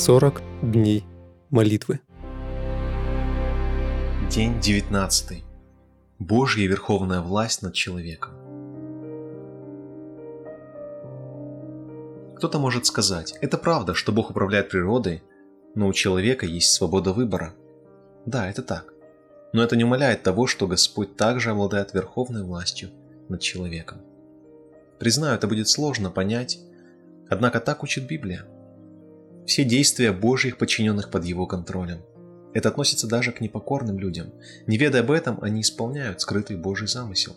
40 дней молитвы. День 19. Божья верховная власть над человеком. Кто-то может сказать, это правда, что Бог управляет природой, но у человека есть свобода выбора. Да, это так. Но это не умаляет того, что Господь также обладает верховной властью над человеком. Признаю, это будет сложно понять, однако так учит Библия. Все действия Божьих подчиненных под его контролем. Это относится даже к непокорным людям. Не ведая об этом, они исполняют скрытый Божий замысел.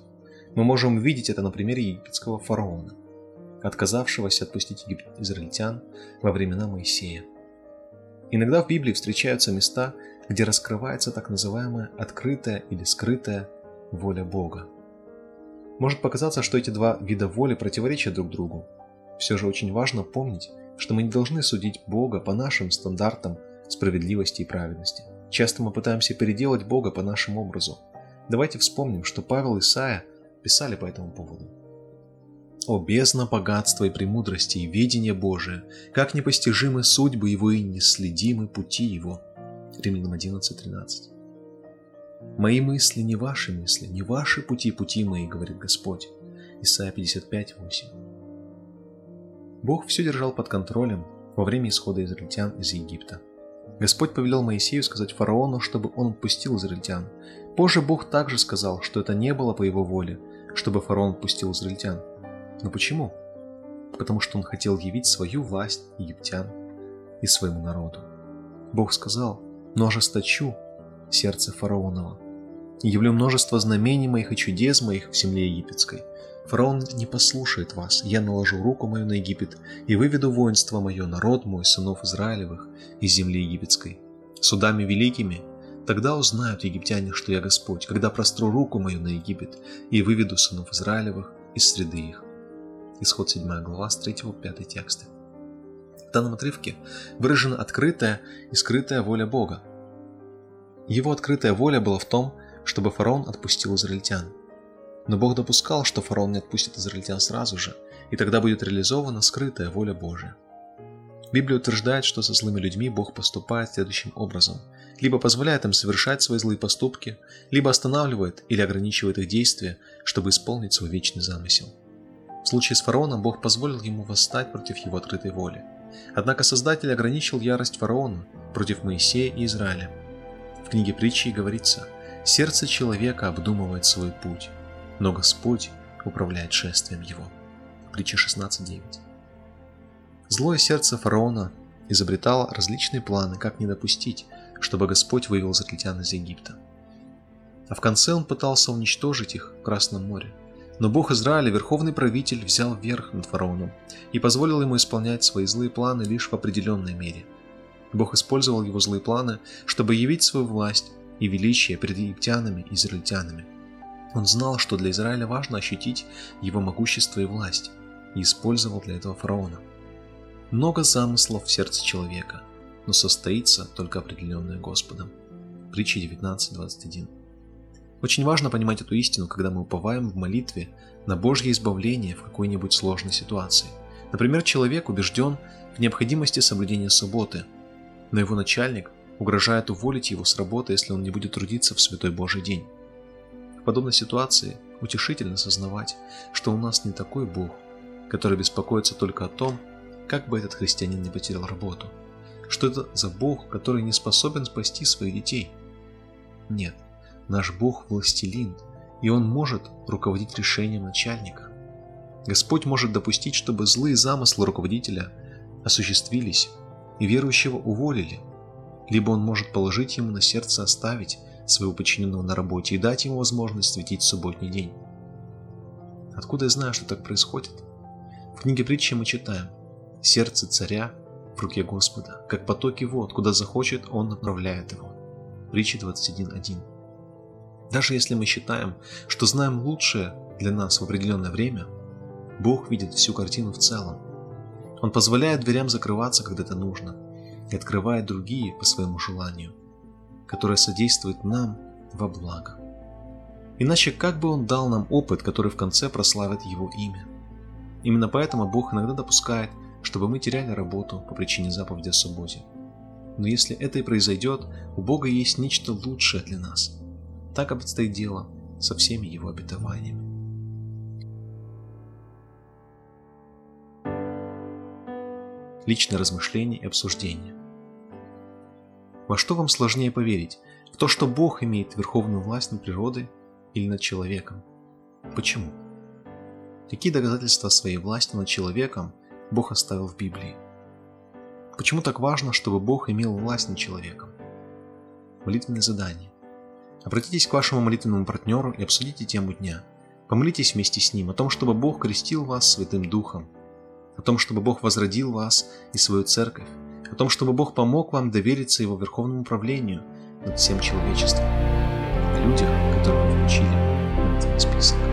Мы можем увидеть это на примере египетского фараона, отказавшегося отпустить израильтян во времена Моисея. Иногда в Библии встречаются места, где раскрывается так называемая открытая или скрытая воля Бога. Может показаться, что эти два вида воли противоречат друг другу. Все же очень важно помнить, что мы не должны судить Бога по нашим стандартам справедливости и праведности. Часто мы пытаемся переделать Бога по нашему образу. Давайте вспомним, что Павел и Исаия писали по этому поводу. О бездна богатства и премудрости и ведения Божия, как непостижимы судьбы Его и неследимы пути Его. Римлянам 11.13 Мои мысли не ваши мысли, не ваши пути пути мои, говорит Господь. Исайя 55.8 Бог все держал под контролем во время исхода израильтян из Египта. Господь повелел Моисею сказать фараону, чтобы он отпустил израильтян. Позже Бог также сказал, что это не было по его воле, чтобы фараон отпустил израильтян. Но почему? Потому что он хотел явить свою власть египтян и своему народу. Бог сказал, но ожесточу сердце фараонова и явлю множество знамений моих и чудес моих в земле египетской. Фараон не послушает вас, я наложу руку мою на Египет и выведу воинство мое, народ мой, сынов Израилевых, из земли египетской. Судами великими Тогда узнают египтяне, что я Господь, когда простру руку мою на Египет и выведу сынов Израилевых из среды их. Исход 7 глава с 3 по 5 тексты. В данном отрывке выражена открытая и скрытая воля Бога. Его открытая воля была в том, чтобы фараон отпустил израильтян. Но Бог допускал, что фараон не отпустит израильтян сразу же, и тогда будет реализована скрытая воля Божия. Библия утверждает, что со злыми людьми Бог поступает следующим образом. Либо позволяет им совершать свои злые поступки, либо останавливает или ограничивает их действия, чтобы исполнить свой вечный замысел. В случае с фараоном Бог позволил ему восстать против его открытой воли. Однако Создатель ограничил ярость фараона против Моисея и Израиля. В книге притчи говорится «Сердце человека обдумывает свой путь, но Господь управляет шествием его». Притча 16.9. Злое сердце фараона изобретало различные планы, как не допустить, чтобы Господь вывел израильтян из Египта. А в конце он пытался уничтожить их в Красном море. Но Бог Израиля, верховный правитель, взял верх над фараоном и позволил ему исполнять свои злые планы лишь в определенной мере. Бог использовал его злые планы, чтобы явить свою власть и величие перед египтянами и израильтянами. Он знал, что для Израиля важно ощутить его могущество и власть, и использовал для этого фараона. Много замыслов в сердце человека, но состоится только определенное Господом. Притча 19.21 очень важно понимать эту истину, когда мы уповаем в молитве на Божье избавление в какой-нибудь сложной ситуации. Например, человек убежден в необходимости соблюдения субботы, но его начальник угрожает уволить его с работы, если он не будет трудиться в святой Божий день. В подобной ситуации утешительно осознавать, что у нас не такой Бог, который беспокоится только о том, как бы этот христианин не потерял работу. Что это за Бог, который не способен спасти своих детей? Нет, Наш Бог – властелин, и Он может руководить решением начальника. Господь может допустить, чтобы злые замыслы руководителя осуществились и верующего уволили, либо Он может положить ему на сердце оставить своего подчиненного на работе и дать ему возможность светить субботний день. Откуда я знаю, что так происходит? В книге притчи мы читаем «Сердце царя в руке Господа, как потоки вод, куда захочет, он направляет его». Притча 21.1 даже если мы считаем, что знаем лучшее для нас в определенное время, Бог видит всю картину в целом. Он позволяет дверям закрываться, когда это нужно, и открывает другие по своему желанию, которое содействует нам во благо. Иначе как бы Он дал нам опыт, который в конце прославит Его имя? Именно поэтому Бог иногда допускает чтобы мы теряли работу по причине заповеди о субботе. Но если это и произойдет, у Бога есть нечто лучшее для нас. Так обстоит дело со всеми его обетованиями. Личное размышление и обсуждение. Во что вам сложнее поверить? В то, что Бог имеет верховную власть над природой или над человеком? Почему? Какие доказательства своей власти над человеком Бог оставил в Библии? Почему так важно, чтобы Бог имел власть над человеком? Молитвенное задание. Обратитесь к вашему молитвенному партнеру и обсудите тему дня. Помолитесь вместе с ним о том, чтобы Бог крестил вас Святым Духом, о том, чтобы Бог возродил вас и свою церковь, о том, чтобы Бог помог вам довериться Его верховному правлению над всем человечеством. О людях, которых вы включили в этот список.